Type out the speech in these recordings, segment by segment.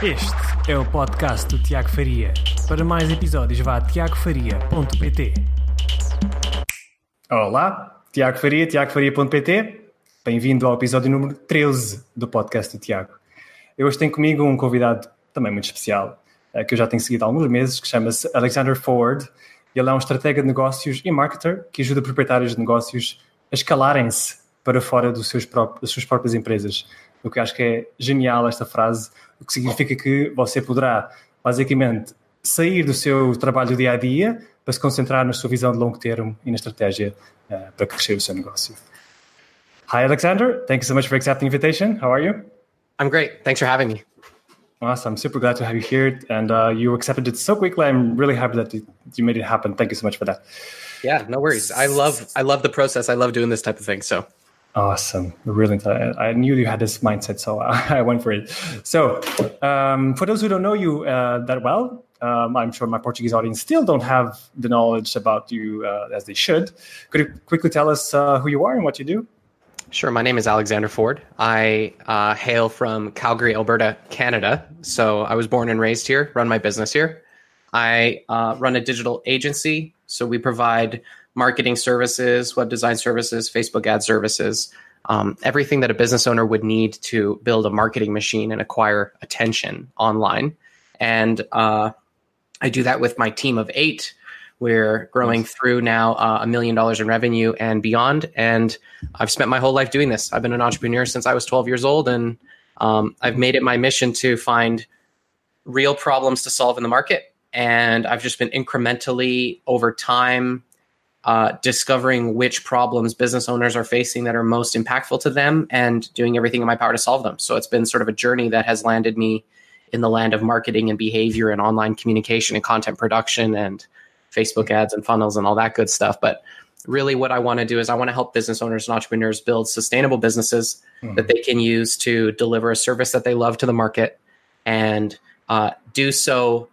Este é o podcast do Tiago Faria. Para mais episódios, vá a tiagofaria.pt. Olá, Tiago Faria, tiagofaria.pt. Bem-vindo ao episódio número 13 do podcast do Tiago. Eu hoje tenho comigo um convidado também muito especial, eh, que eu já tenho seguido há alguns meses, que chama-se Alexander Ford. Ele é um estratega de negócios e marketer que ajuda proprietários de negócios a escalarem-se para fora dos seus próprios, das suas próprias empresas. O que acho que é genial esta frase, o que significa que você poderá, basicamente, sair do seu trabalho dia a dia para se concentrar na sua visão de longo termo e na estratégia uh, para crescer o seu negócio. Hi, Alexander. Thank you so much for accepting the invitation. How are you? I'm great. Thanks for having me. Awesome. Super glad to have you here. And uh, you accepted it so quickly. I'm really happy that you made it happen. Thank you so much for that. Yeah, no worries. I love I love the process. I love doing this type of thing. So Awesome. I, I, knew you had this mindset, so I, went for it. So, um, for those who don't know you uh, that well, um, I'm sure my Portuguese audience still don't have the knowledge about you uh, as they should. Could you quickly tell us uh, who you are and what you do? Sure. My name is Alexander Ford. I uh, hail from Calgary, Alberta, Canada. So I was born and raised here, run my business here. I uh, run a digital agency. So we provide marketing services, web design services, Facebook ad services, um, everything that a business owner would need to build a marketing machine and acquire attention online. And uh, I do that with my team of eight. We're growing through now uh, a million dollars in revenue and beyond. And I've spent my whole life doing this. I've been an entrepreneur since I was 12 years old, and um, I've made it my mission to find real problems to solve in the market. And I've just been incrementally over time uh, discovering which problems business owners are facing that are most impactful to them and doing everything in my power to solve them. So it's been sort of a journey that has landed me in the land of marketing and behavior and online communication and content production and Facebook ads and funnels and all that good stuff. But really, what I want to do is I want to help business owners and entrepreneurs build sustainable businesses mm-hmm. that they can use to deliver a service that they love to the market and uh, do so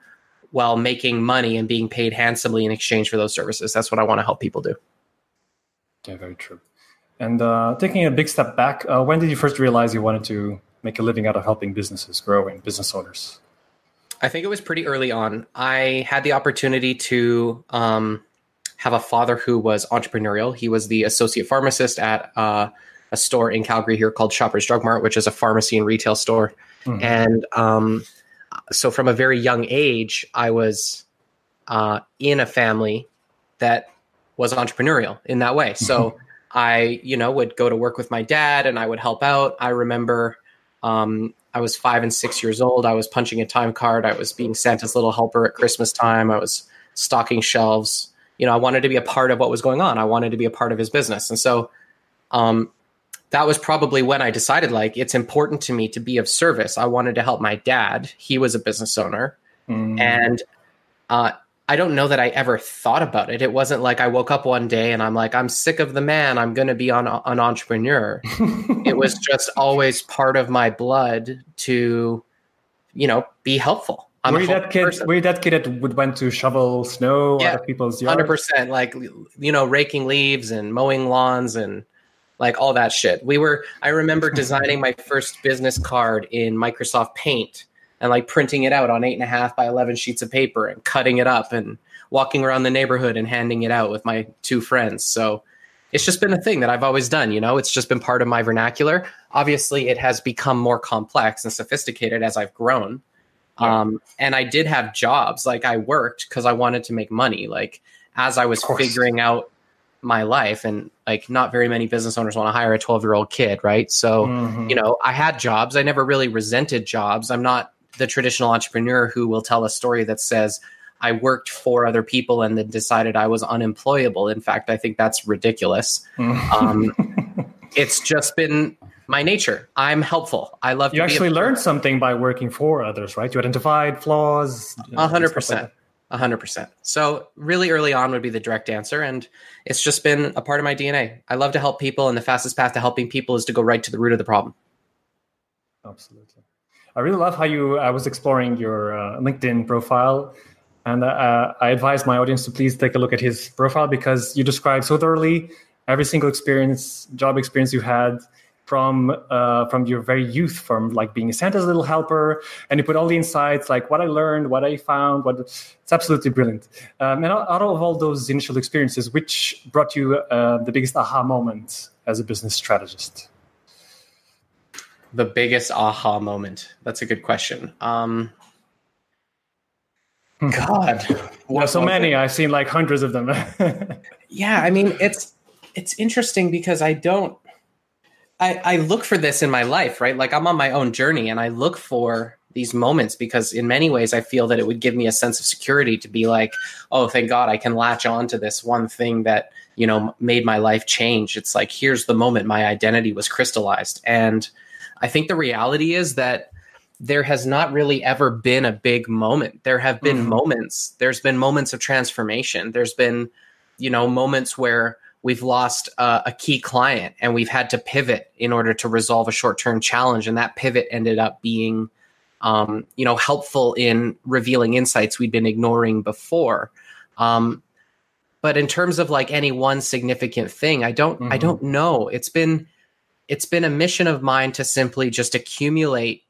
while making money and being paid handsomely in exchange for those services. That's what I want to help people do. Yeah, very true. And uh, taking a big step back, uh, when did you first realize you wanted to make a living out of helping businesses grow and business owners? I think it was pretty early on. I had the opportunity to um, have a father who was entrepreneurial. He was the associate pharmacist at uh, a store in Calgary here called Shoppers Drug Mart, which is a pharmacy and retail store. Mm-hmm. And um, so from a very young age, I was uh, in a family that was entrepreneurial in that way. So mm-hmm. I, you know, would go to work with my dad and I would help out. I remember um, I was five and six years old. I was punching a time card. I was being Santa's little helper at Christmas time. I was stocking shelves. You know, I wanted to be a part of what was going on. I wanted to be a part of his business. And so um, that was probably when I decided like it's important to me to be of service. I wanted to help my dad. He was a business owner. Mm. And uh, I don't know that I ever thought about it. It wasn't like I woke up one day and I'm like, I'm sick of the man. I'm going to be on, an entrepreneur. it was just always part of my blood to, you know, be helpful. I'm were you that kid? Person. Were you that kid that would went to shovel snow yeah, out of people's yards? Hundred percent, like you know, raking leaves and mowing lawns and like all that shit. We were I remember designing my first business card in Microsoft Paint and like printing it out on eight and a half by eleven sheets of paper and cutting it up and walking around the neighborhood and handing it out with my two friends. So it's just been a thing that I've always done, you know, it's just been part of my vernacular. Obviously, it has become more complex and sophisticated as I've grown. Yeah. Um, and I did have jobs, like I worked because I wanted to make money. Like as I was figuring out my life and like not very many business owners want to hire a 12 year old kid right? So mm-hmm. you know i had jobs. I never really resented jobs. I'm not the traditional entrepreneur who will tell a story that says i worked for other people and then decided i was unemployable. In fact i think that's ridiculous. Um, it's just been my nature. I'm helpful. I love you actually learned something by working for others right? You identified flaws 100% hundred percent. So really early on would be the direct answer. And it's just been a part of my DNA. I love to help people and the fastest path to helping people is to go right to the root of the problem. Absolutely. I really love how you, I was exploring your uh, LinkedIn profile and uh, I advise my audience to please take a look at his profile because you describe so thoroughly every single experience, job experience you had. From uh, from your very youth, from like being Santa's little helper, and you put all the insights, like what I learned, what I found. What it's absolutely brilliant. Um, and out of all those initial experiences, which brought you uh, the biggest aha moment as a business strategist? The biggest aha moment. That's a good question. Um, hmm. God, well, so many. I've seen like hundreds of them. yeah, I mean it's it's interesting because I don't I, I look for this in my life, right? Like I'm on my own journey and I look for these moments because in many ways I feel that it would give me a sense of security to be like, oh, thank God I can latch on to this one thing that, you know, made my life change. It's like, here's the moment my identity was crystallized. And I think the reality is that there has not really ever been a big moment. There have been mm-hmm. moments. There's been moments of transformation. There's been, you know, moments where we've lost uh, a key client and we've had to pivot in order to resolve a short-term challenge. And that pivot ended up being um, you know helpful in revealing insights we'd been ignoring before. Um, but in terms of like any one significant thing i don't mm-hmm. i don't know. It's been it's been a mission of mine to simply just accumulate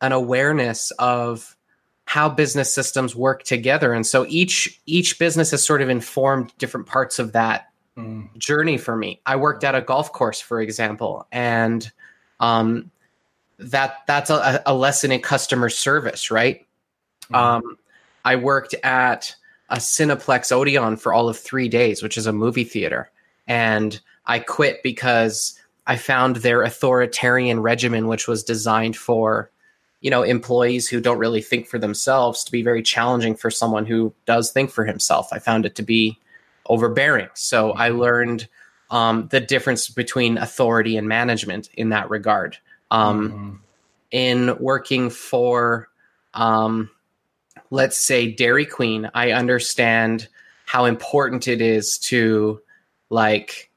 an awareness of how business systems work together. And so each each business has sort of informed different parts of that mm. journey for me. I worked at a golf course, for example, and um, that that's a, a, lesson in customer service, right? Mm. Um, I worked at a Cineplex Odeon for all of three days, which is a movie theater, and I quit because I found their authoritarian regimen, which was designed for you know employees who don't really think for themselves to be very challenging for someone who does think for himself i found it to be overbearing. So I mm-hmm. learned um, the difference between authority and management in that regard. Um, mm-hmm. In working for, um, let's say, Dairy Queen, I understand how important it is to like.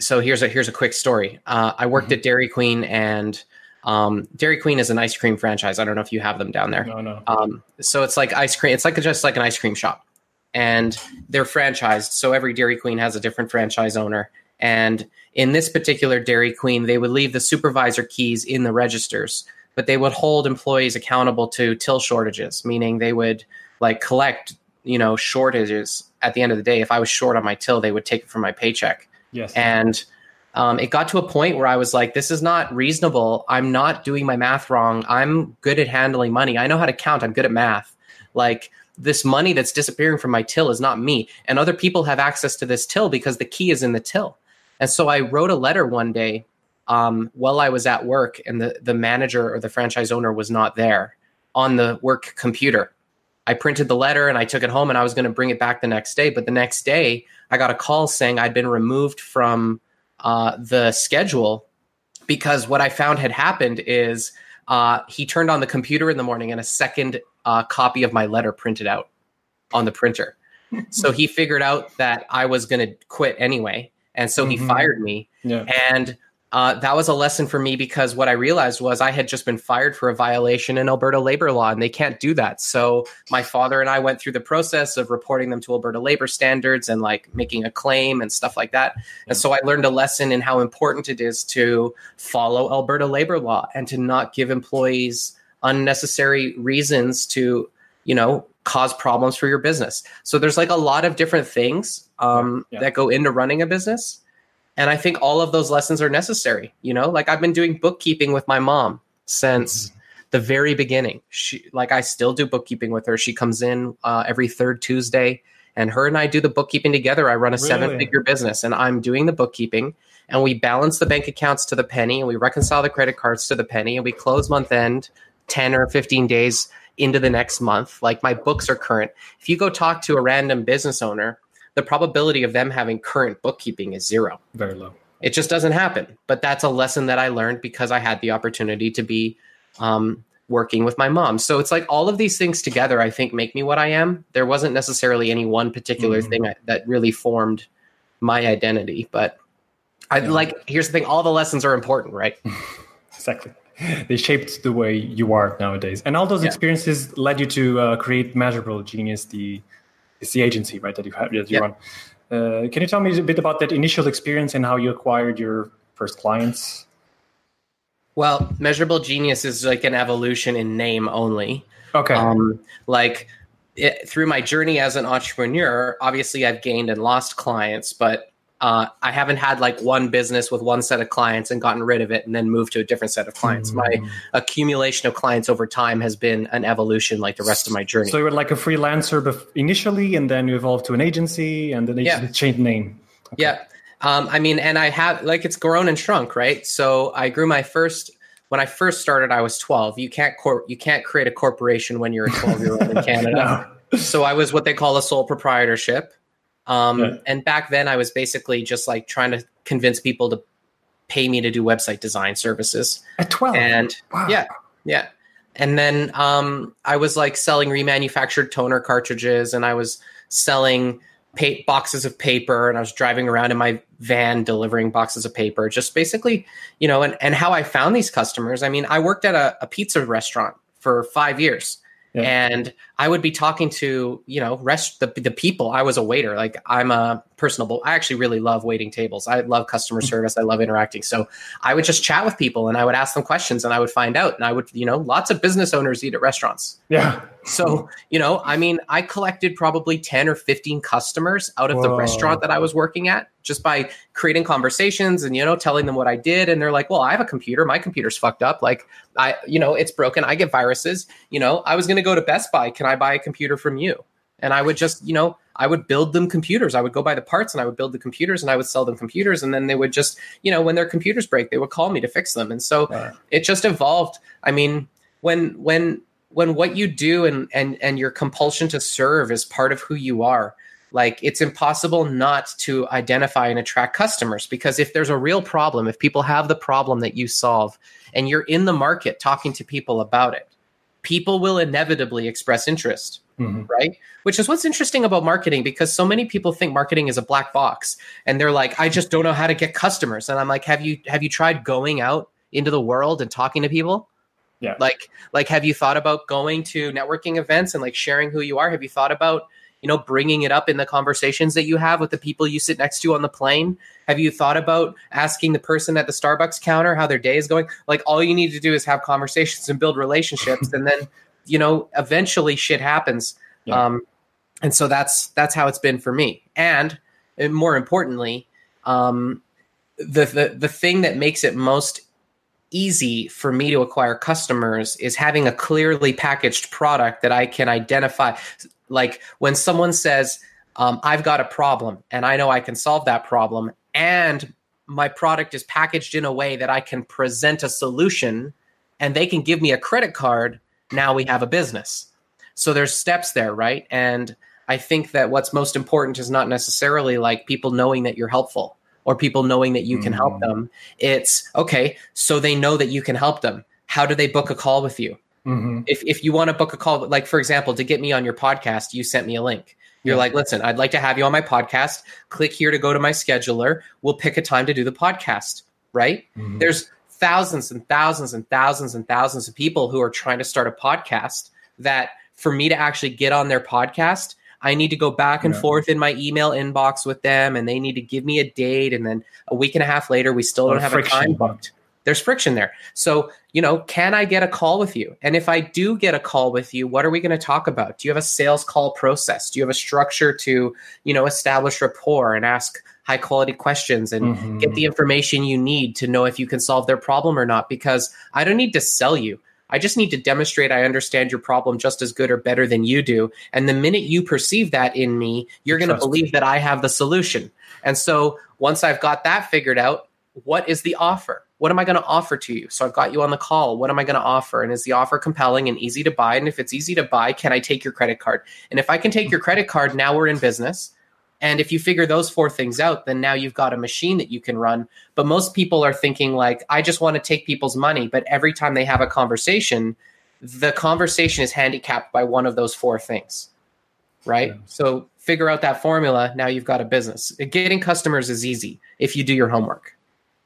So here's a here's a quick story. Uh, I worked mm-hmm. at Dairy Queen and. Um, Dairy Queen is an ice cream franchise. I don't know if you have them down there. No, no. Um, so it's like ice cream. It's like just like an ice cream shop and they're franchised. So every Dairy Queen has a different franchise owner. And in this particular Dairy Queen, they would leave the supervisor keys in the registers, but they would hold employees accountable to till shortages, meaning they would like collect, you know, shortages at the end of the day. If I was short on my till, they would take it from my paycheck. Yes. And um, it got to a point where I was like, this is not reasonable. I'm not doing my math wrong. I'm good at handling money. I know how to count. I'm good at math. Like, this money that's disappearing from my till is not me. And other people have access to this till because the key is in the till. And so I wrote a letter one day um, while I was at work, and the, the manager or the franchise owner was not there on the work computer. I printed the letter and I took it home and I was going to bring it back the next day. But the next day, I got a call saying I'd been removed from uh, the schedule because what I found had happened is uh, he turned on the computer in the morning and a second uh, copy of my letter printed out on the printer. so he figured out that I was going to quit anyway. And so mm-hmm. he fired me. Yeah. And uh, that was a lesson for me because what I realized was I had just been fired for a violation in Alberta labor law, and they can't do that. So my father and I went through the process of reporting them to Alberta labor standards and like making a claim and stuff like that. And so I learned a lesson in how important it is to follow Alberta labor law and to not give employees unnecessary reasons to, you know, cause problems for your business. So there's like a lot of different things um, yeah. that go into running a business. And I think all of those lessons are necessary. You know, like I've been doing bookkeeping with my mom since mm-hmm. the very beginning. She, like, I still do bookkeeping with her. She comes in uh, every third Tuesday, and her and I do the bookkeeping together. I run a really? seven figure business, and I'm doing the bookkeeping, and we balance the bank accounts to the penny, and we reconcile the credit cards to the penny, and we close month end 10 or 15 days into the next month. Like my books are current. If you go talk to a random business owner, the probability of them having current bookkeeping is zero. Very low. It just doesn't happen. But that's a lesson that I learned because I had the opportunity to be um, working with my mom. So it's like all of these things together, I think, make me what I am. There wasn't necessarily any one particular mm-hmm. thing I, that really formed my identity. But I yeah. like, here's the thing all the lessons are important, right? exactly. They shaped the way you are nowadays. And all those yeah. experiences led you to uh, create Measurable Genius, the it's the agency, right? That you have that you run. Uh, can you tell me a bit about that initial experience and how you acquired your first clients? Well, measurable genius is like an evolution in name only. Okay. Um, like it, through my journey as an entrepreneur, obviously I've gained and lost clients, but uh, I haven't had like one business with one set of clients and gotten rid of it and then moved to a different set of clients. My Mm. accumulation of clients over time has been an evolution like the rest of my journey. So you were like a freelancer initially, and then you evolved to an agency, and then they Yeah. changed name. Yeah. Um, I mean, and I have like it's grown and shrunk, right? So I grew my first when I first started. I was twelve. You can't cor- you can't create a corporation when you're a twelve year old in Canada. No. So I was what they call a sole proprietorship. Um, Yeah. And back then, I was basically just like trying to convince people to pay me to do website design services. At twelve. And wow. yeah, yeah. And then um, I was like selling remanufactured toner cartridges, and I was selling pa- boxes of paper, and I was driving around in my van delivering boxes of paper. Just basically, you know, and and how I found these customers. I mean, I worked at a, a pizza restaurant for five years. And I would be talking to, you know, rest the, the people. I was a waiter. Like I'm a personable. I actually really love waiting tables. I love customer mm-hmm. service. I love interacting. So I would just chat with people and I would ask them questions and I would find out. And I would, you know, lots of business owners eat at restaurants. Yeah. So, you know, I mean, I collected probably 10 or 15 customers out of the restaurant that I was working at just by creating conversations and, you know, telling them what I did. And they're like, well, I have a computer. My computer's fucked up. Like, I, you know, it's broken. I get viruses. You know, I was going to go to Best Buy. Can I buy a computer from you? And I would just, you know, I would build them computers. I would go buy the parts and I would build the computers and I would sell them computers. And then they would just, you know, when their computers break, they would call me to fix them. And so Right. it just evolved. I mean, when, when, when what you do and, and, and your compulsion to serve is part of who you are, like it's impossible not to identify and attract customers because if there's a real problem, if people have the problem that you solve and you're in the market talking to people about it, people will inevitably express interest Mhm. right? Which is what's interesting about marketing because so many people think marketing is a black box and they're like, I just don't know how to get customers. And I'm like, have you have you tried going out into the world and talking to people? Yeah. Like like have you thought about going to networking events and like sharing who you are? Have you thought about you know bringing it up in the conversations that you have with the people you sit next to on the plane have you thought about asking the person at the starbucks counter how their day is going like all you need to do is have conversations and build relationships and then you know eventually shit happens Yeah. um and so that's that's how it's been for me and, and more importantly um the, the the thing that makes it most easy for me to acquire customers is having a clearly packaged product that I can identify. Like when someone says, um, I've got a problem and I know I can solve that problem, and my product is packaged in a way that I can present a solution and they can give me a credit card, now we have a business. So there's steps there, right? And I think that what's most important is not necessarily like people knowing that you're helpful or people knowing that you can help Mm. them. It's okay, so they know that you can help them. How do they book a call with you? Mhm. If if you want to book a call, like for example, to get me on your podcast, you sent me a link. You're Yeah. like, listen, I'd like to have you on my podcast. Click here to go to my scheduler. We'll pick a time to do the podcast, right? Mhm. There's thousands and thousands and thousands and thousands of people who are trying to start a podcast that for me to actually get on their podcast, I need to go back and Yeah. forth in my email inbox with them and they need to give me a date. And then a week and a half later, we still don't have friction. a time booked. There's friction there. So, you know, can I get a call with you? And if I do get a call with you, what are we going to talk about? Do you have a sales call process? Do you have a structure to, you know, establish rapport and ask high quality questions and Mhm. get the information you need to know if you can solve their problem or not because I don't need to sell you. I just need to demonstrate I understand your problem just as good or better than you do. And the minute you perceive that in me, you're going to believe that I have the solution. And so once I've got that figured out, what is the offer? What am I going to offer to you? So I've got you on the call. What am I going to offer? And is the offer compelling and easy to buy? And if it's easy to buy, can I take your credit card? And if I can take your credit card, now we're in business. And if you figure those four things out, then now you've got a machine that you can run. But most people are thinking, like, I just want to take people's money. But every time they have a conversation, the conversation is handicapped by one of those four things. Right. Yeah. So figure out that formula. Now you've got a business. Getting customers is easy if you do your homework.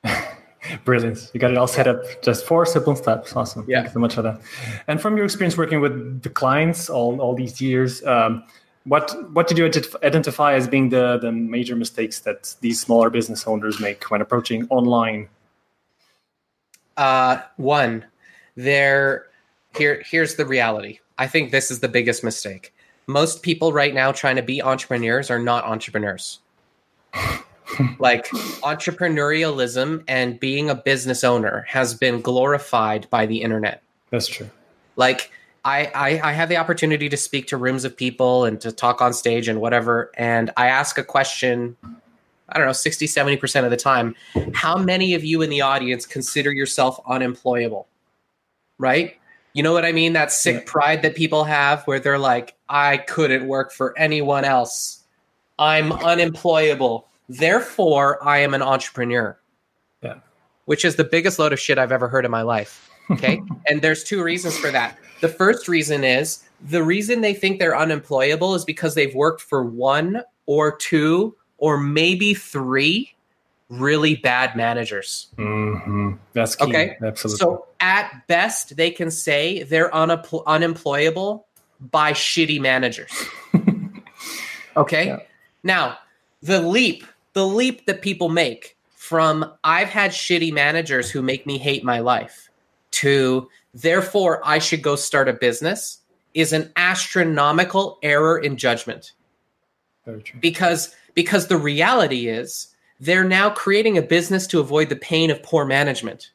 Brilliant. You got it all set up. Just four simple steps. Awesome. Yeah. Thank you so much for that. And from your experience working with the clients all, all these years, um, what what did you identify as being the, the major mistakes that these smaller business owners make when approaching online? Uh, one, there. Here, here's the reality. I think this is the biggest mistake. Most people right now trying to be entrepreneurs are not entrepreneurs. like entrepreneurialism and being a business owner has been glorified by the internet. That's true. Like I, I, I have the opportunity to speak to rooms of people and to talk on stage and whatever, and I ask a question. I don't know, 60, 70% of the time. How many of you in the audience consider yourself unemployable? Right? You know what I mean? That sick Yeah. pride that people have where they're like, I couldn't work for anyone else. I'm unemployable. Therefore, I am an entrepreneur. Yeah. Which is the biggest load of shit I've ever heard in my life. Okay. and there's two reasons for that. The first reason is the reason they think they're unemployable is because they've worked for one or two or maybe three really bad managers. hmm That's key. Okay. Absolutely. So at best, they can say they're unapp- unemployable by shitty managers. okay. Yeah. Now, the leap, the leap that people make from I've had shitty managers who make me hate my life to therefore I should go start a business is an astronomical error in judgment. Very true. because because the reality is they're now creating a business to avoid the pain of poor management.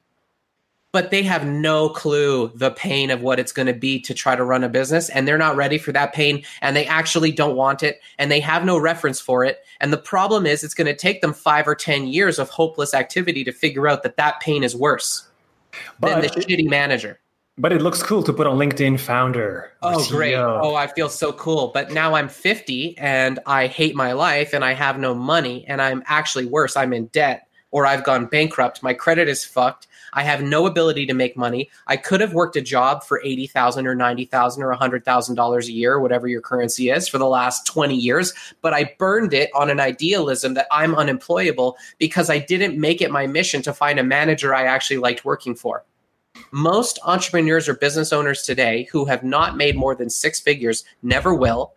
But they have no clue the pain of what it's going to be to try to run a business and they're not ready for that pain and they actually don't want it and they have no reference for it. And the problem is it's going to take them 5 or 10 years of hopeless activity to figure out that that pain is worse than the But- shitty manager But it looks cool to put on LinkedIn founder. Oh, great. Oh, I feel so cool. But now I'm 50 and I hate my life and I have no money and I'm actually worse. I'm in debt or I've gone bankrupt. My credit is fucked. I have no ability to make money. I could have worked a job for 80,000 or 90,000 or $100,000 a year, whatever your currency is, for the last 20 years, but I burned it on an idealism that I'm unemployable because I didn't make it my mission to find a manager I actually liked working for most entrepreneurs or business owners today who have not made more than six figures never will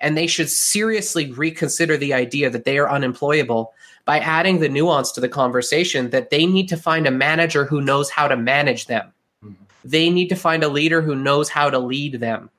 and they should seriously reconsider the idea that they are unemployable by adding the nuance to the conversation that they need to find a manager who knows how to manage them. Mm-hmm. They need to find a leader who knows how to lead them.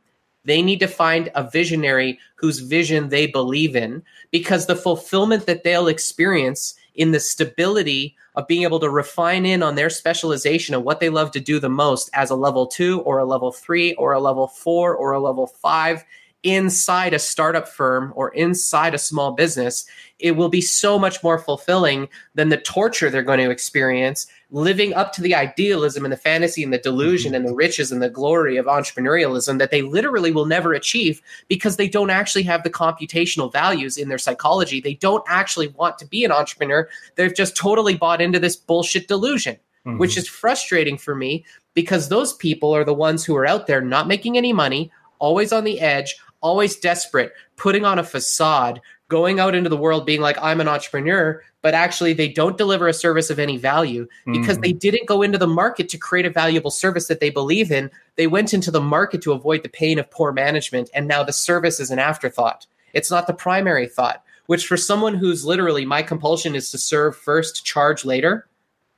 They need to find a visionary whose vision they believe in because the fulfillment that they'll experience in the stability of being able to refine in on their specialization of what they love to do the most as a level two or a level three or a level four or a level five inside a startup firm or inside a small business, it will be so much more fulfilling than the torture they're going to experience living up to the idealism and the fantasy and the delusion and the riches and the glory of entrepreneurialism that they literally will never achieve because they don't actually have the computational values in their psychology. They don't actually want to be an entrepreneur. They've just totally bought into this bullshit delusion, Mhm. which is frustrating for me because those people are the ones who are out there not making any money, always on the edge, always desperate, putting on a facade, going out into the world being like, I'm an entrepreneur, but actually they don't deliver a service of any value because Mhm. they didn't go into the market to create a valuable service that they believe in. They went into the market to avoid the pain of poor management, and now the service is an afterthought. It's not the primary thought, which for someone who's literally, my compulsion is to serve first, charge later.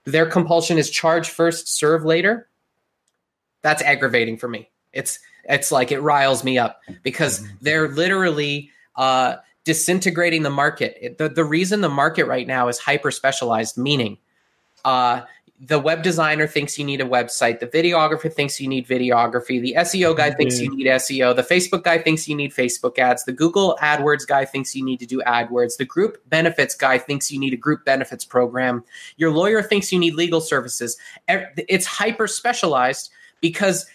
Their compulsion is charge first, serve later. That's aggravating for me. It's it's like it riles me up because they're literally uh, disintegrating the market. It- the the reason the market right now is hyper specialized, meaning uh, the web designer thinks you need a website, the videographer thinks you need videography, the SEO guy thinks you need SEO, the Facebook guy thinks you need Facebook ads, the Google AdWords guy thinks you need to do AdWords, the group benefits guy thinks you need a group benefits program, your lawyer thinks you need legal services. It's hyper specialized because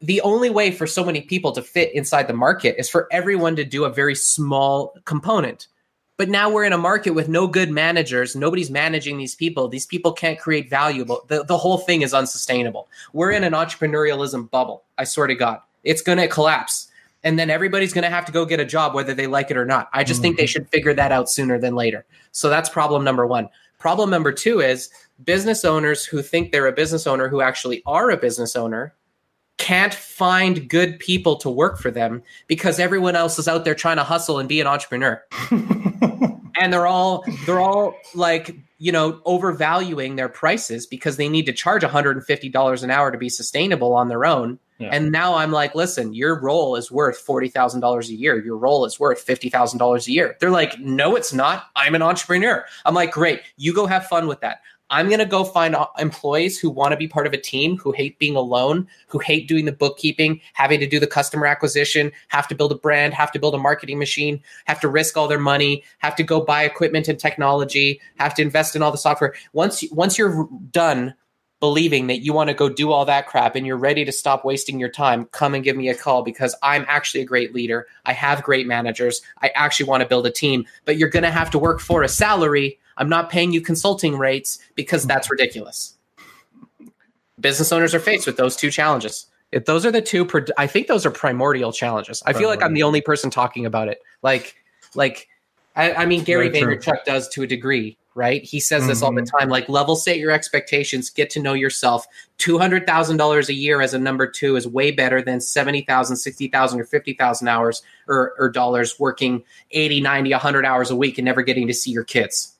the only way for so many people to fit inside the market is for everyone to do a very small component. But now we're in a market with no good managers. Nobody's managing these people. These people can't create valuable. The, the whole thing is unsustainable. We're in an entrepreneurialism bubble. I swear to God. It's going to collapse. And then everybody's going to have to go get a job, whether they like it or not. I just think they mm-hmm. should figure that out sooner than later. So that's problem number one. Problem number two is business owners who think they're a business owner who actually are a business owner can't find good people to work for them because everyone else is out there trying to hustle and be an entrepreneur and they're all they're all like you know, overvaluing their prices because they need to charge $150 an hour to be sustainable on their own. Yeah. And now I'm like, listen, your role is worth $40,000 a year. Your role is worth $50,000 a year. They're like, no, it's not. I'm an entrepreneur. I'm like, great. You go have fun with that. I'm going to go find uh, employees who want to be part of a team, who hate being alone, who hate doing the bookkeeping, having to do the customer acquisition, have to build a brand, have to build a marketing machine, have to risk all their money, have to go buy equipment and technology, have to invest in all the software. Once once you're done believing that you want to go do all that crap and you're ready to stop wasting your time, come and give me a call because I'm actually a great leader. I have great managers. I actually want to build a team, but you're going to have to work for a salary I'm not paying you consulting rates because that's ridiculous. Business owners are faced with those two challenges. If those are the two, I think those are primordial challenges. I feel like I'm the only person talking about it. Like, like, I, I mean, Gary Very Vaynerchuk true. does to a degree, right? He says mm-hmm. this all the mm-hmm. time. Like, level set your expectations, get to know yourself. Two hundred thousand dollars a year as a number two is way better than 70,000, 60,000, or 50,000 hours or, or dollars working 80, 90, 100 hours a week and never getting to see your kids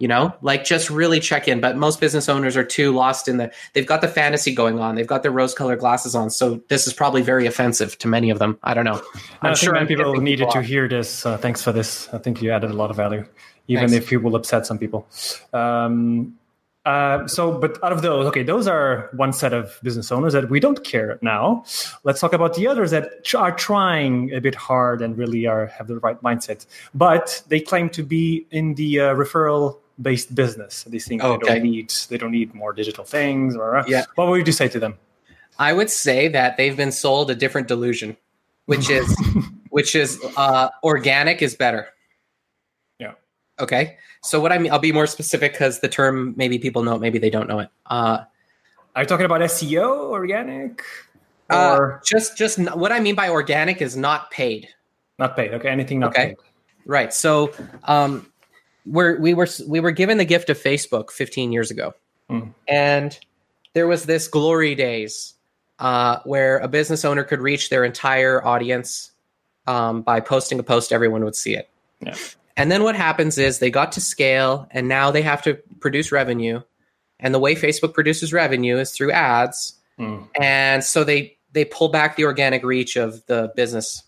you know? Like just really check in. But most business owners are too lost in the they've got the fantasy going on. They've got their rose colored glasses on. So this is probably very offensive to many of them. I don't know. I'm sure many people needed people to hear this uh, thanks for this. I think you added a lot of value even thanks. if you will upset some people. Um, uh, so, but out of those, okay, those are one set of business owners that we don't care now. Let's talk about the others that are trying a bit hard and really are have the right mindset, but they claim to be in the uh, referral based business. They think oh, okay. they don't need they don't need more digital things. Or uh, yeah. what would you say to them? I would say that they've been sold a different delusion, which is which is uh, organic is better. Yeah. Okay. So what I mean, I'll be more specific because the term maybe people know it, maybe they don't know it. Uh, Are you talking about SEO, organic, uh, or uh, just just what I mean by organic is not paid. Not paid. Okay. Anything not okay. paid. Right. So um, we're, we were we were given the gift of Facebook 15 years ago, mm. and there was this glory days uh, where a business owner could reach their entire audience um, by posting a post. Everyone would see it. Yeah. And then what happens is they got to scale, and now they have to produce revenue. And the way Facebook produces revenue is through ads, mm. and so they they pull back the organic reach of the business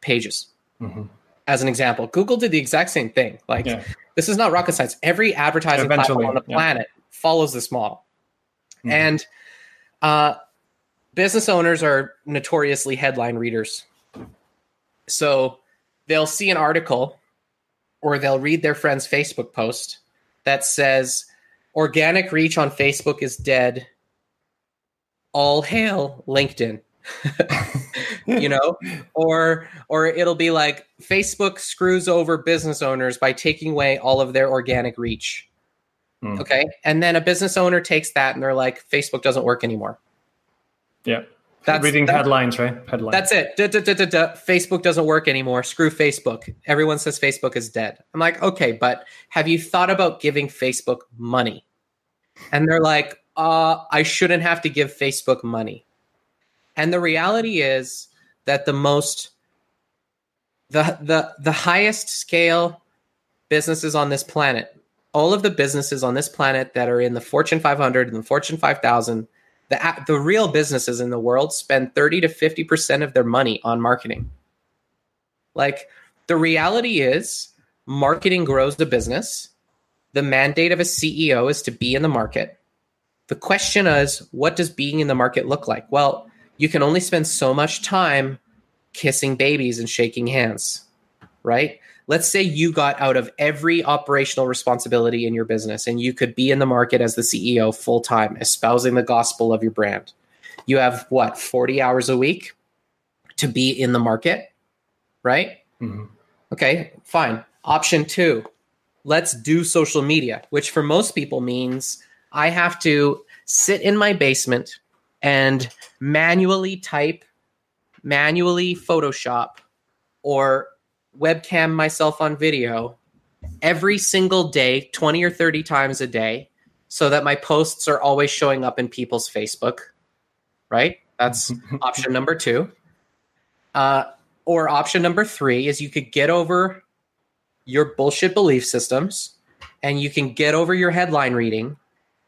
pages. Mm-hmm as an example. Google did the exact same thing. Like yeah. this is not rocket science. Every advertising Eventually, platform on the planet yeah. follows this model. Mm-hmm. And uh, business owners are notoriously headline readers. So they'll see an article or they'll read their friend's Facebook post that says organic reach on Facebook is dead. All hail LinkedIn. You know? Or or it'll be like facebook screws over business owners by taking away all of their organic reach. Mm. okay? And then a business owner takes that and they're like facebook doesn't work anymore. Yeah. That's reading that, headlines right? Headlines. That's it. Duh, duh, duh, facebook doesn't work anymore. Screw facebook. Everyone says facebook is dead. I'm like okay but have you thought about giving facebook money? And they're like uh, i shouldn't have to give facebook money and the reality is that the most the the the highest scale businesses on this planet, all of the businesses on this planet that are in the Fortune 500 and the Fortune 5000, the the real businesses in the world spend 30 to 50% of their money on marketing. Like the reality is marketing grows the business. The mandate of a CEO is to be in the market. The question is, what does being in the market look like? Well, you can only spend so much time kissing babies and shaking hands, right? Let's say you got out of every operational responsibility in your business and you could be in the market as the CEO full time, espousing the gospel of your brand. You have what, 40 hours a week to be in the market, right? Mm-hmm. Okay, fine. Option two, let's do social media, which for most people means I have to sit in my basement and manually type, manually Photoshop, or webcam myself on video every single day, 20 or 30 times a day, so that my posts are always showing up in people's Facebook, right? That's option number two. Uh, or option number three is you could get over your bullshit belief systems and you can get over your headline reading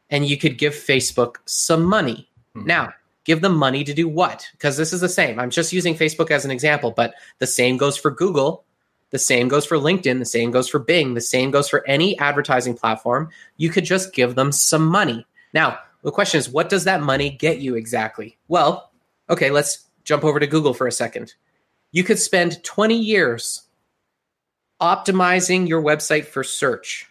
and you could give Facebook some money. Hmm. Now, give them money to do what? Because this is the same. I'm just using Facebook as an example, but the same goes for Google. The same goes for LinkedIn. The same goes for Bing. The same goes for any advertising platform. You could just give them some money. Now, the question is, what does that money get you exactly? Well, okay, let's jump over to Google for a second. You could spend 20 years optimizing your website for search,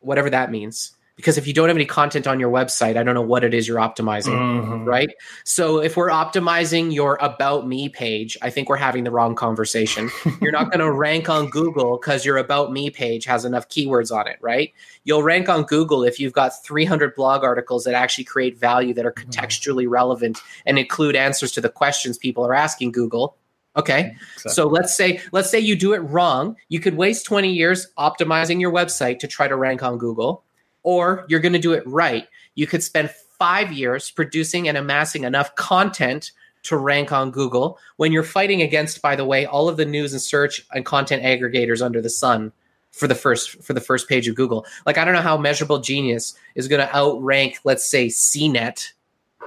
whatever that means because if you don't have any content on your website, I don't know what it is you're optimizing, mm-hmm. right? So if we're optimizing your about me page, I think we're having the wrong conversation. you're not going to rank on Google because your about me page has enough keywords on it, right? You'll rank on Google if you've got 300 blog articles that actually create value that are mm-hmm. contextually relevant and include answers to the questions people are asking Google. Okay. Exactly. So let's say let's say you do it wrong. You could waste 20 years optimizing your website to try to rank on Google or you're going to do it right. You could spend five years producing and amassing enough content to rank on Google when you're fighting against, by the way, all of the news and search and content aggregators under the sun for the first for the first page of Google. Like I don't know how Measurable Genius is going to outrank, let's say, CNET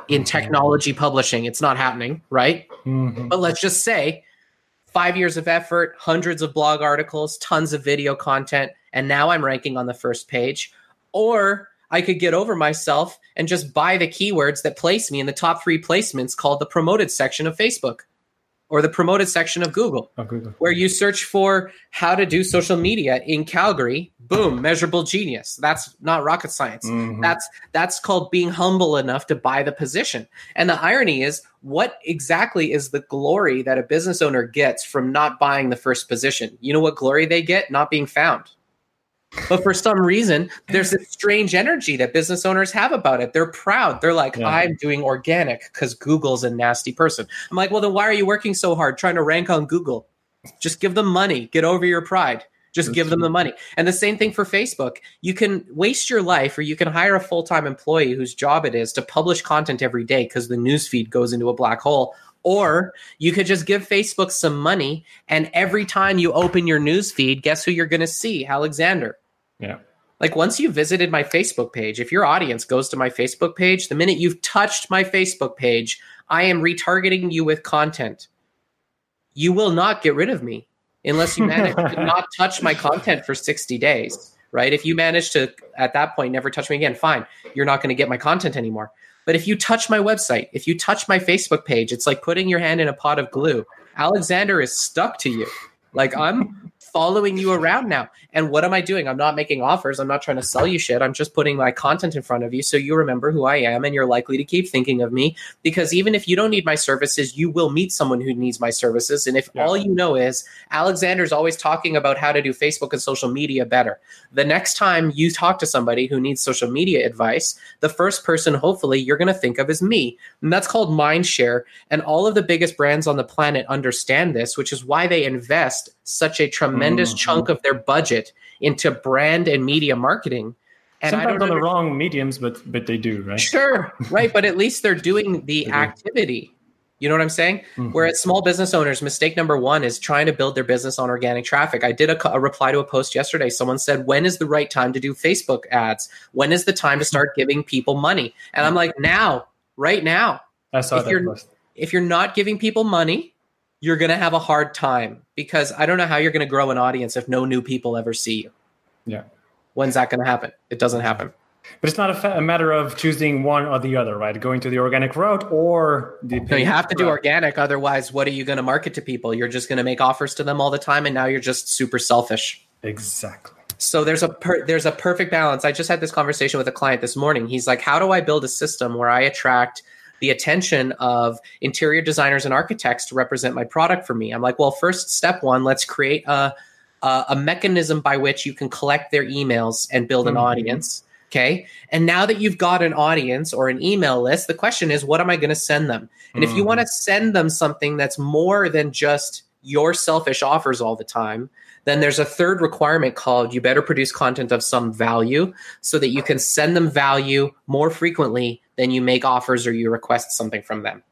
in mm-hmm. technology publishing. It's not happening, right? Mm-hmm. But let's just say five years of effort, hundreds of blog articles, tons of video content, and now I'm ranking on the first page. Or I could get over myself and just buy the keywords that place me in the top three placements called the promoted section of Facebook or the promoted section of Google, oh, Google, where you search for how to do social media in Calgary. Boom, measurable genius. That's not rocket science. Mm-hmm. That's that's called being humble enough to buy the position. And the irony is, what exactly is the glory that a business owner gets from not buying the first position? You know what glory they get? Not being found. But for some reason, there's this strange energy that business owners have about it. They're proud. They're like, yeah. I'm doing organic because Google's a nasty person. I'm like, well, then why are you working so hard trying to rank on Google? Just give them money. Get over your pride. Just That's give them the money. And the same thing for Facebook. You can waste your life or you can hire a full time employee whose job it is to publish content every day because the newsfeed goes into a black hole or you could just give Facebook some money, and every time you open your news feed, guess who you're going to see? Alexander. Yeah. Like once you visited my Facebook page, if your audience goes to my Facebook page, the minute you've touched my Facebook page, I am retargeting you with content. You will not get rid of me unless you manage to not touch my content for 60 days, right? If you manage to, at that point, never touch me again, fine. You're not going to get my content anymore. But if you touch my website, if you touch my Facebook page, it's like putting your hand in a pot of glue. Alexander is stuck to you. Like I'm following you around now. And what am I doing? I'm not making offers. I'm not trying to sell you shit. I'm just putting my content in front of you so you remember who I am and you're likely to keep thinking of me. Because even if you don't need my services, you will meet someone who needs my services. And if yeah. all you know is Alexander's always talking about how to do Facebook and social media better, the next time you talk to somebody who needs social media advice, the first person hopefully you're going to think of is me. And that's called mind share. And all of the biggest brands on the planet understand this, which is why they invest such a tremendous mm-hmm. chunk of their budget into brand and media marketing. And Sometimes I don't on the wrong mediums, but but they do, right? Sure, right. but at least they're doing the activity. You know what I'm saying? Mm-hmm. Whereas small business owners, mistake number one is trying to build their business on organic traffic. I did a, a, reply to a post yesterday. Someone said, When is the right time to do Facebook ads? When is the time to start giving people money? And I'm like, Now, right now. I saw if that you're, post. If you're not giving people money, you're going to have a hard time because I don't know how you're going to grow an audience if no new people ever see you. Yeah. When's that going to happen? It doesn't happen. But it's not a, fa- a, matter of choosing one or the other, right? Going to the organic route or the. No, you have to route. do organic. Otherwise, what are you going to market to people? You're just going to make offers to them all the time, and now you're just super selfish. Exactly. So there's a per- there's a perfect balance. I just had this conversation with a client this morning. He's like, "How do I build a system where I attract?" The attention of interior designers and architects to represent my product for me. I'm like, well, first step one, let's create a a, a mechanism by which you can collect their emails and build an mm-hmm. audience. Okay. And now that you've got an audience or an email list, the question is, what am I going to send them? And mm-hmm. if you want to mm-hmm. send them something that's more than just your selfish offers all the time, then there's a third requirement called you better produce content of some value so that you can send them value more frequently than you make offers or you request something from them.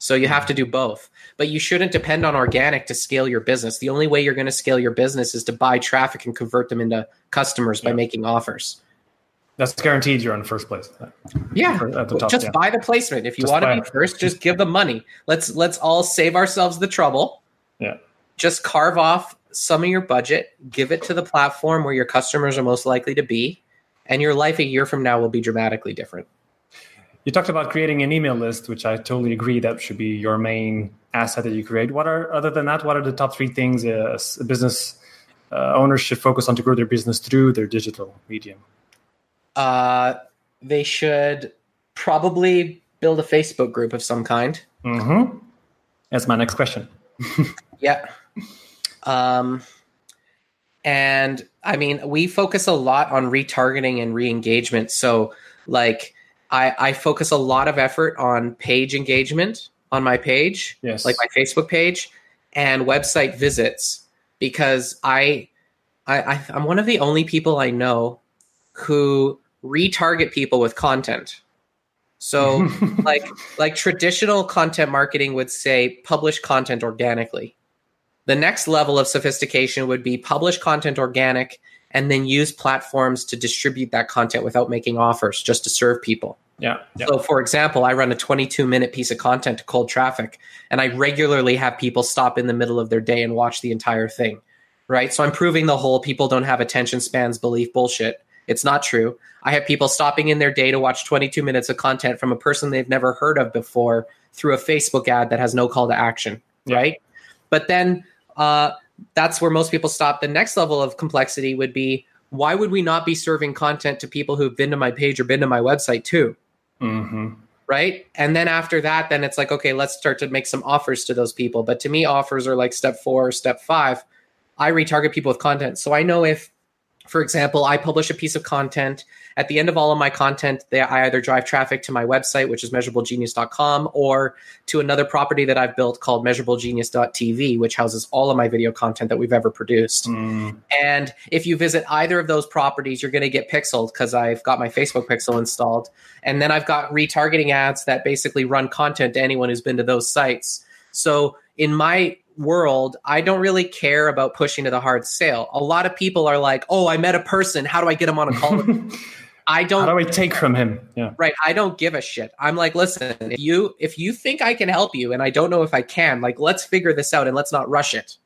So you have to do both. But you shouldn't depend on organic to scale your business. The only way you're going to scale your business is to buy traffic and convert them into customers by Yeah. making offers. That's guaranteed you're in first place. Yeah. Top, just yeah. buy the placement. If you Just want to be first, just give the money. Let's let's all save ourselves the trouble. Yeah. Just carve off some of your budget, give it to the platform where your customers are most likely to be, and your life a year from now will be dramatically different. You talked about creating an email list, which I totally agree that should be your main asset that you create. What are other than that? What are the top three things a, a business uh, owners should focus on to grow their business through their digital medium? Uh, they should probably build a Facebook group of some kind. Mm-hmm. That's my next question. Yeah. Um, and I mean, we focus a lot on retargeting and re-engagement. So, like, I, I focus a lot of effort on page engagement on my page, Yes. like my Facebook page, and website visits because I, I, I I'm one of the only people I know who retarget people with content. So like like traditional content marketing would say publish content organically. The next level of sophistication would be publish content organic and then use platforms to distribute that content without making offers just to serve people. Yeah. yeah. So, for example, I run a 22 minute piece of content to cold traffic, and I regularly have people stop in the middle of their day and watch the entire thing. Right. So, I'm proving the whole people don't have attention spans belief bullshit. It's not true. I have people stopping in their day to watch 22 minutes of content from a person they've never heard of before through a Facebook ad that has no call to action. Yeah. Right. But then uh, that's where most people stop. The next level of complexity would be why would we not be serving content to people who've been to my page or been to my website too? Mm-hmm. right? And then after that, then it's like, okay, let's start to make some offers to those people. But to me, offers are like step four or step five. I retarget people with content. So I know if, for example, I publish a piece of content, at the end of all of my content, they, I either drive traffic to my website, which is measurablegenius.com, or to another property that I've built called measurablegenius.tv, which houses all of my video content that we've ever produced. Mm, And if you visit either of those properties, you're going to get pixeled because I've got my Facebook pixel installed. And then I've got retargeting ads that basically run content to anyone who's been to those sites. So in my world, I don't really care about pushing to the hard sale. A lot of people are like, oh, I met a person. How do I get them on a call? with me?" I How don't do I take from him? Yeah. right i don't give a shit i'm like listen if you if you think i can help you and i don't know if i can like let's figure this out and let's not rush it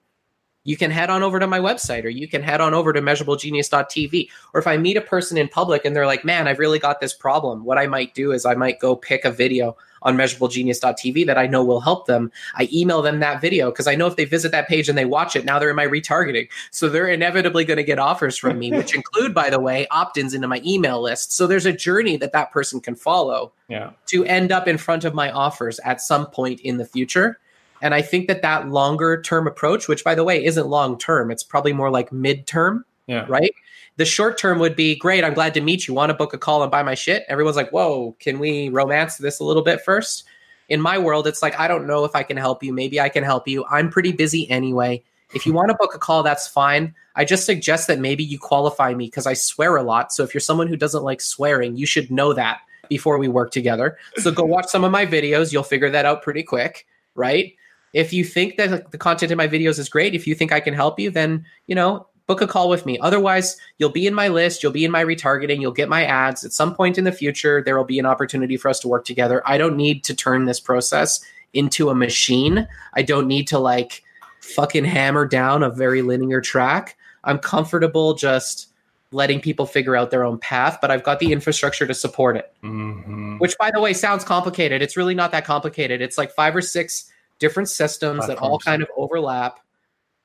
you can head on over to my website or you can head on over to measurablegenius.tv or if i meet a person in public and they're like man i've really got this problem what i might do is i might go pick a video on measurablegenius.tv that i know will help them i email them that video because i know if they visit that page and they watch it now they're in my retargeting so they're inevitably going to get offers from me which include by the way opt-ins into my email list so there's a journey that that person can follow Yeah. to end up in front of my offers at some point in the future. And I think that that longer term approach, which by the way isn't long term, it's probably more like midterm, Yeah. right? The short term would be great. I'm glad to meet you. Want to book a call and buy my shit? Everyone's like, whoa, can we romance this a little bit first? In my world, it's like, I don't know if I can help you. Maybe I can help you. I'm pretty busy anyway. If you want to book a call, that's fine. I just suggest that maybe you qualify me because I swear a lot. So if you're someone who doesn't like swearing, you should know that before we work together. So go watch some of my videos. You'll figure that out pretty quick, right? If you think that the content in my videos is great, if you think I can help you, then, you know, book a call with me. Otherwise, you'll be in my list, you'll be in my retargeting, you'll get my ads. At some point in the future, there will be an opportunity for us to work together. I don't need to turn this process into a machine. I don't need to like fucking hammer down a very linear track. I'm comfortable just letting people figure out their own path, but I've got the infrastructure to support it. hmm Which, by the way, sounds complicated. It's really not that complicated. It's like five or six different systems that all kind of overlap.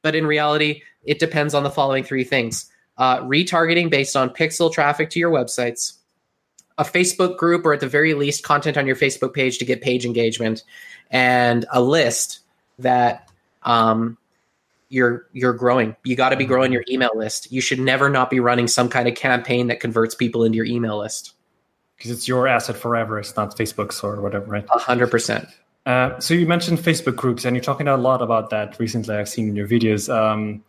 But in reality, it depends on the following three things uh, retargeting based on pixel traffic to your websites, a Facebook group, or at the very least, content on your Facebook page to get page engagement, and a list that um, you're you're growing. You got to be growing your email list. You should never not be running some kind of campaign that converts people into your email list. Because it's your asset forever. It's not Facebook's or whatever, right? A hundred percent. Uh, so you mentioned Facebook groups, and you're talking a lot about that recently. I've seen in your videos. Um,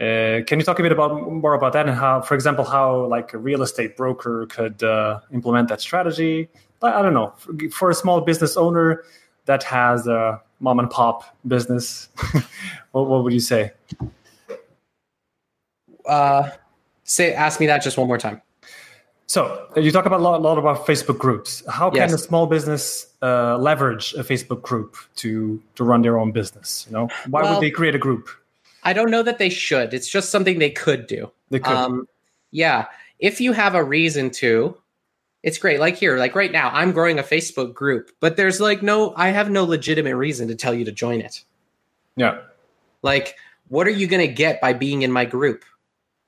uh, can you talk a bit about more about that and how, for example, how like a real estate broker could uh, implement that strategy? I I don't know for, for a small business owner, that has a mom and pop business, what, what would you say? Uh, say, ask me that just one more time. So you talk about a lot, a lot about Facebook groups. How can Yes. a small business uh, leverage a Facebook group to to run their own business? You know, why Well- would they create a group? I don't know that they should. It's just something they could do. They could. Um, yeah, if you have a reason to, it's great. Like here, like right now, I'm growing a Facebook group, but there's like no, I have no legitimate reason to tell you to join it. yeah. Like, what are you going to get by being in my group?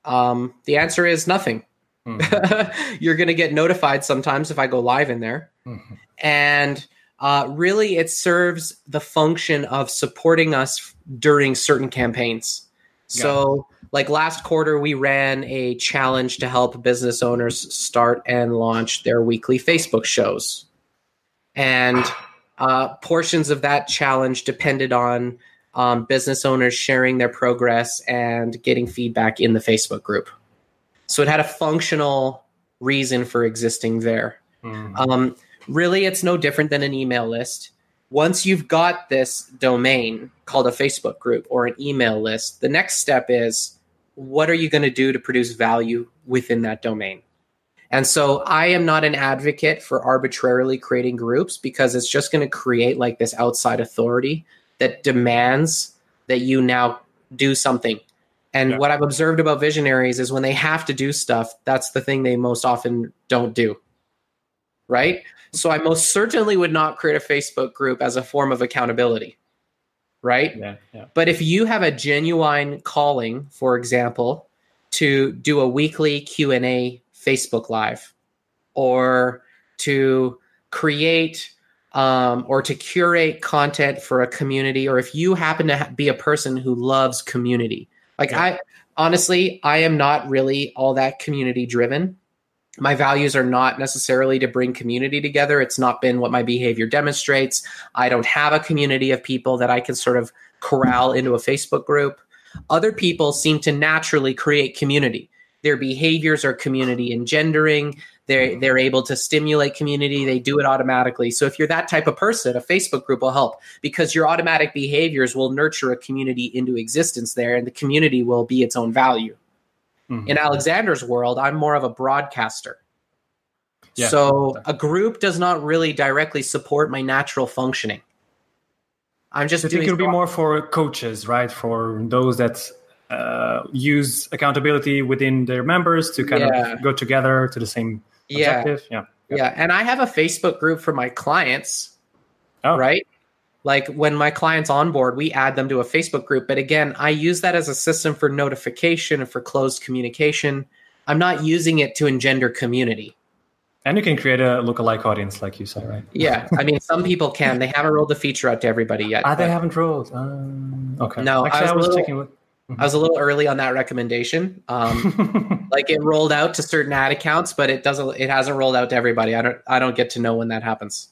Um, the answer is nothing. Mhm. You're going to get notified sometimes if I go live in there. Mhm. And uh, really, it serves the function of supporting us during certain campaigns. So, like last quarter, we ran a challenge to help business owners start and launch their weekly Facebook shows. And uh, portions of that challenge depended on um, business owners sharing their progress and getting feedback in the Facebook group. So it had a functional reason for existing there. Mhm. Um, really, it's no different than an email list. Once you've got this domain called a Facebook group or an email list, the next step is what are you going to do to produce value within that domain? And so I am not an advocate for arbitrarily creating groups because it's just going to create like this outside authority that demands that you now do something. And Yeah. what I've observed about visionaries is when they have to do stuff, that's the thing they most often don't do. Right? So I most certainly would not create a Facebook group as a form of accountability. Right? Yeah. Yeah. But if you have a genuine calling, for example, to do a weekly Q&A Facebook live or to create um, or to curate content for a community or if you happen to ha- be a person who loves community. Like Yeah. I honestly, I am not really all that community driven. My values are not necessarily to bring community together. It's not been what my behavior demonstrates. I don't have a community of people that I can sort of corral into a Facebook group. Other people seem to naturally create community. Their behaviors are community engendering. They're, they're able to stimulate community. They do it automatically. So if you're that type of person, a Facebook group will help because your automatic behaviors will nurture a community into existence there, and the community will be its own value. Mhm. In Alexander's world, I'm more of a broadcaster. Yeah. So a group does not really directly support my natural functioning. I'm just I think it'll be more for coaches, right? For those that uh, use accountability within their members to kind Yeah. of go together to the same yeah. Yeah. yeah. And I have a Facebook group for my clients, Oh. right? Like when my clients onboard, we add them to a Facebook group. But again, I use that as a system for notification and for closed communication. I'm not using it to engender community. And you can create a lookalike audience, like you said, right? Yeah, I mean, some people can. They haven't rolled the feature out to everybody yet. Ah, they haven't rolled. Um, okay. No, I actually, was I was, little- checking with. I was a little early on that recommendation. Um, like it rolled out to certain ad accounts, but it doesn't. It hasn't rolled out to everybody. I don't. I don't get to know when that happens.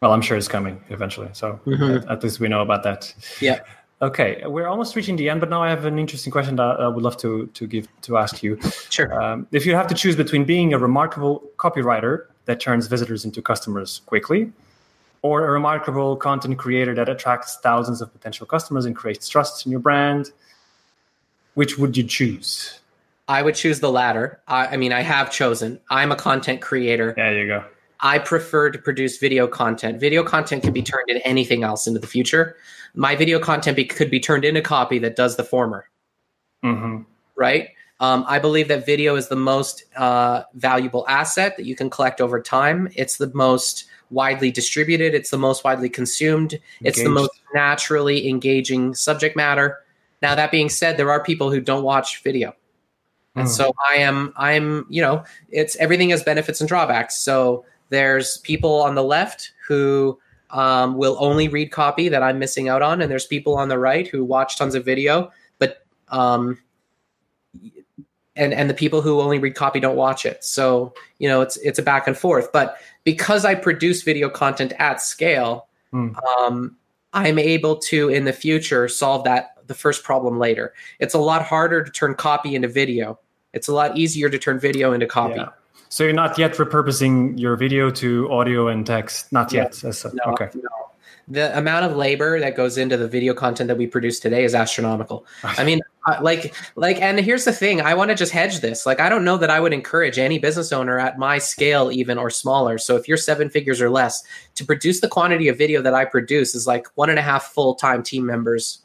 well, I'm sure it's coming eventually. So Mhm. at, at least we know about that. Yeah. Okay, we're almost reaching the end, but now I have an interesting question that I would love to to give to ask you. Sure. Um, if you have to choose between being a remarkable copywriter that turns visitors into customers quickly, or a remarkable content creator that attracts thousands of potential customers and creates trust in your brand, which would you choose? I would choose the latter. I, I mean, I have chosen. I'm a content creator. There you go. I prefer to produce video content. Video content can be turned into anything else into the future. My video content be, could be turned into copy that does the former. hmm right? Um, I believe that video is the most uh, valuable asset that you can collect over time. It's the most widely distributed. It's the most widely consumed. It's the most naturally engaging subject matter. Now, that being said, there are people who don't watch video. And Mm. so I am, I'm, you know, it's everything has benefits and drawbacks. So there's people on the left who um, will only read copy that I'm missing out on, and there's people on the right who watch tons of video, but um, and and the people who only read copy don't watch it. So you know, it's it's a back and forth. But because I produce video content at scale, Mm. um, I'm able to in the future solve that the first problem later. It's a lot harder to turn copy into video. It's a lot easier to turn video into copy. Yeah. So you're not yet repurposing your video to audio and text. Not yet. As a- No, okay. no. the amount of labor that goes into the video content that we produce today is astronomical. I mean, uh, like, like, and here's the thing: I want to just hedge this. Like, I don't know that I would encourage any business owner at my scale, even or smaller. So, if you're seven figures or less, to produce the quantity of video that I produce is like one and a half full time team members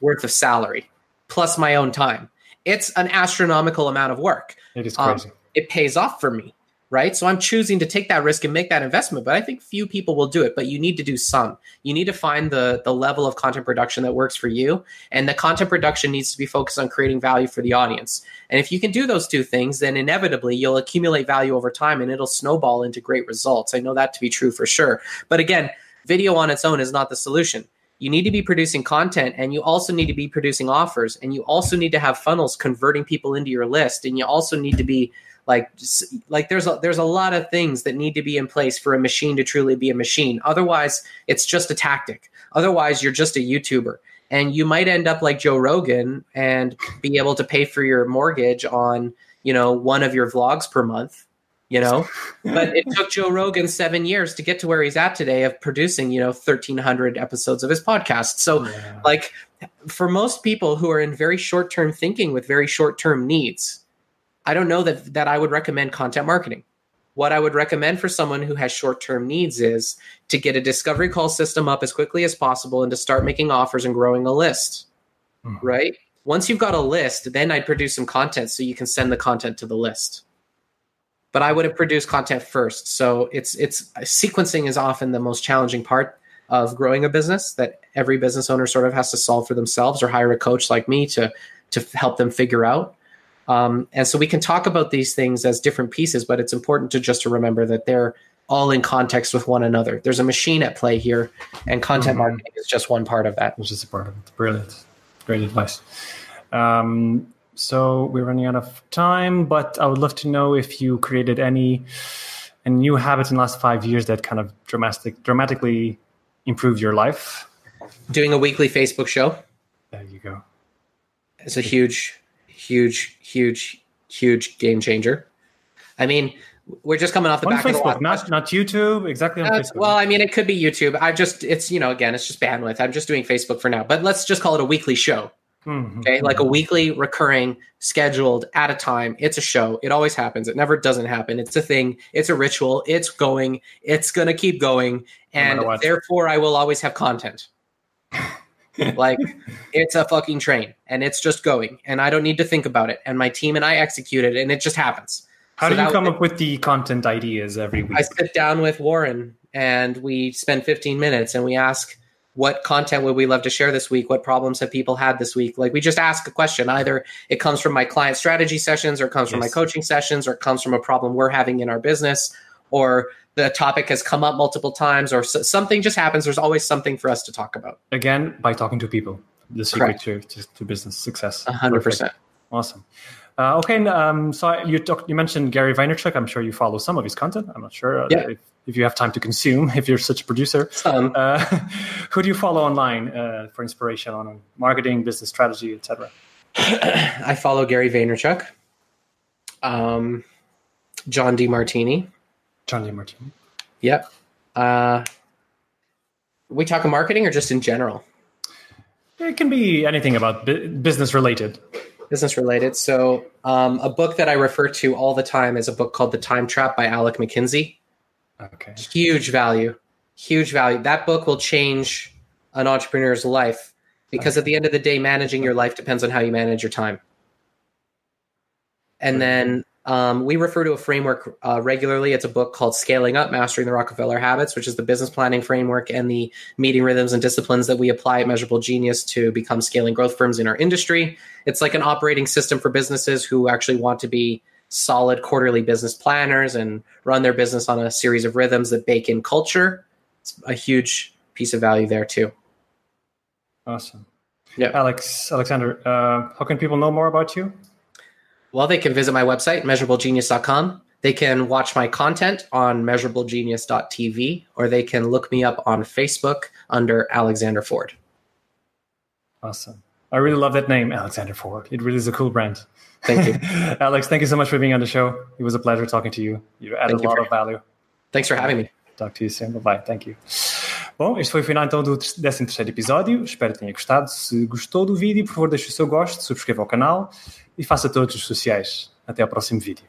worth of salary plus my own time. It's an astronomical amount of work. It is crazy. Um, it pays off for me right? So I'm choosing to take that risk and make that investment, but I think few people will do it, but you need to do some. You need to find the the level of content production that works for you, and the content production needs to be focused on creating value for the audience. And if you can do those two things, then inevitably you'll accumulate value over time and it'll snowball into great results. I know that to be true for sure. But again, video on its own is not the solution. You need to be producing content and you also need to be producing offers and you also need to have funnels converting people into your list and you also need to be like like there's a, there's a lot of things that need to be in place for a machine to truly be a machine. Otherwise it's just a tactic. Otherwise you're just a youtuber. And you might end up like joe rogan and be able to pay for your mortgage on you know one of your vlogs per month you know but it took joe rogan seven years to get to where he's at today of producing you know 1300 episodes of his podcast so yeah. like for most people who are in very short term thinking with very short term needs I don't know that that I would recommend content marketing. What I would recommend for someone who has short-term needs is to get a discovery call system up as quickly as possible and to start making offers and growing a list. Mm-hmm. Right? Once you've got a list, then I'd produce some content so you can send the content to the list. But I would have produced content first. So it's it's sequencing is often the most challenging part of growing a business that every business owner sort of has to solve for themselves or hire a coach like me to to help them figure out. Um, and so we can talk about these things as different pieces, but it's important to just to remember that they're all in context with one another. There's a machine at play here, and content mm-hmm. marketing is just one part of that. It's just a part of it. Brilliant, great advice. Um, so we're running out of time, but I would love to know if you created any a new habit in the last five years that kind of dramatic, dramatically improved your life. Doing a weekly Facebook show. There you go. It's a huge huge, huge, huge game changer. I mean, we're just coming off the on back Facebook, of not not YouTube. Exactly on uh, Facebook. Well, I mean, it could be YouTube. I just it's you know again, it's just bandwidth. I'm just doing Facebook for now, but let's just call it a weekly show. Mm-hmm. Okay, like a weekly, recurring, scheduled at a time. It's a show. It always happens. It never doesn't happen. It's a thing. It's a ritual. It's going. It's gonna keep going, and therefore, I will always have content. like it's a fucking train and it's just going and I don't need to think about it. And my team and I execute it and it just happens. How so do you come up with the content ideas every week? I sit down with Warren and we spend 15 minutes and we ask what content would we love to share this week? What problems have people had this week? Like we just ask a question. Either it comes from my client strategy sessions or it comes yes. from my coaching sessions or it comes from a problem we're having in our business or the topic has come up multiple times or something just happens there's always something for us to talk about again by talking to people the secret to, to, to, business success 100% Perfect. awesome uh, okay um, so you talked you mentioned gary vaynerchuk i'm sure you follow some of his content i'm not sure uh, yeah. if, if, you have time to consume if you're such a producer uh, who do you follow online uh, for inspiration on marketing business strategy etc i follow gary vaynerchuk um, john demartini John Martin. Yep. Uh, we talking marketing or just in general? It can be anything about business related. Business related. So, um, a book that I refer to all the time is a book called The Time Trap by Alec Mackenzie. Okay. Huge value. Huge value. That book will change an entrepreneur's life because okay. at the end of the day, managing your life depends on how you manage your time. And then um, we refer to a framework uh, regularly. It's a book called Scaling Up Mastering the Rockefeller Habits, which is the business planning framework and the meeting rhythms and disciplines that we apply at Measurable Genius to become scaling growth firms in our industry. It's like an operating system for businesses who actually want to be solid quarterly business planners and run their business on a series of rhythms that bake in culture. It's a huge piece of value there, too. Awesome. Yeah. Alex, Alexander, uh, how can people know more about you? Well, they can visit my website, measurablegenius.com. They can watch my content on measurablegenius.tv, or they can look me up on Facebook under Alexander Ford. Awesome. I really love that name, Alexander Ford. It really is a cool brand. Thank you. Alex, thank you so much for being on the show. It was a pleasure talking to you. You added thank a lot of value. Thanks for having me. Talk to you soon. Bye-bye. Thank you. Bom, este foi o final então do 13 episódio. Espero que tenha gostado. Se gostou do vídeo, por favor, deixe o seu gosto, subscreva o canal e faça todos os sociais. Até ao próximo vídeo.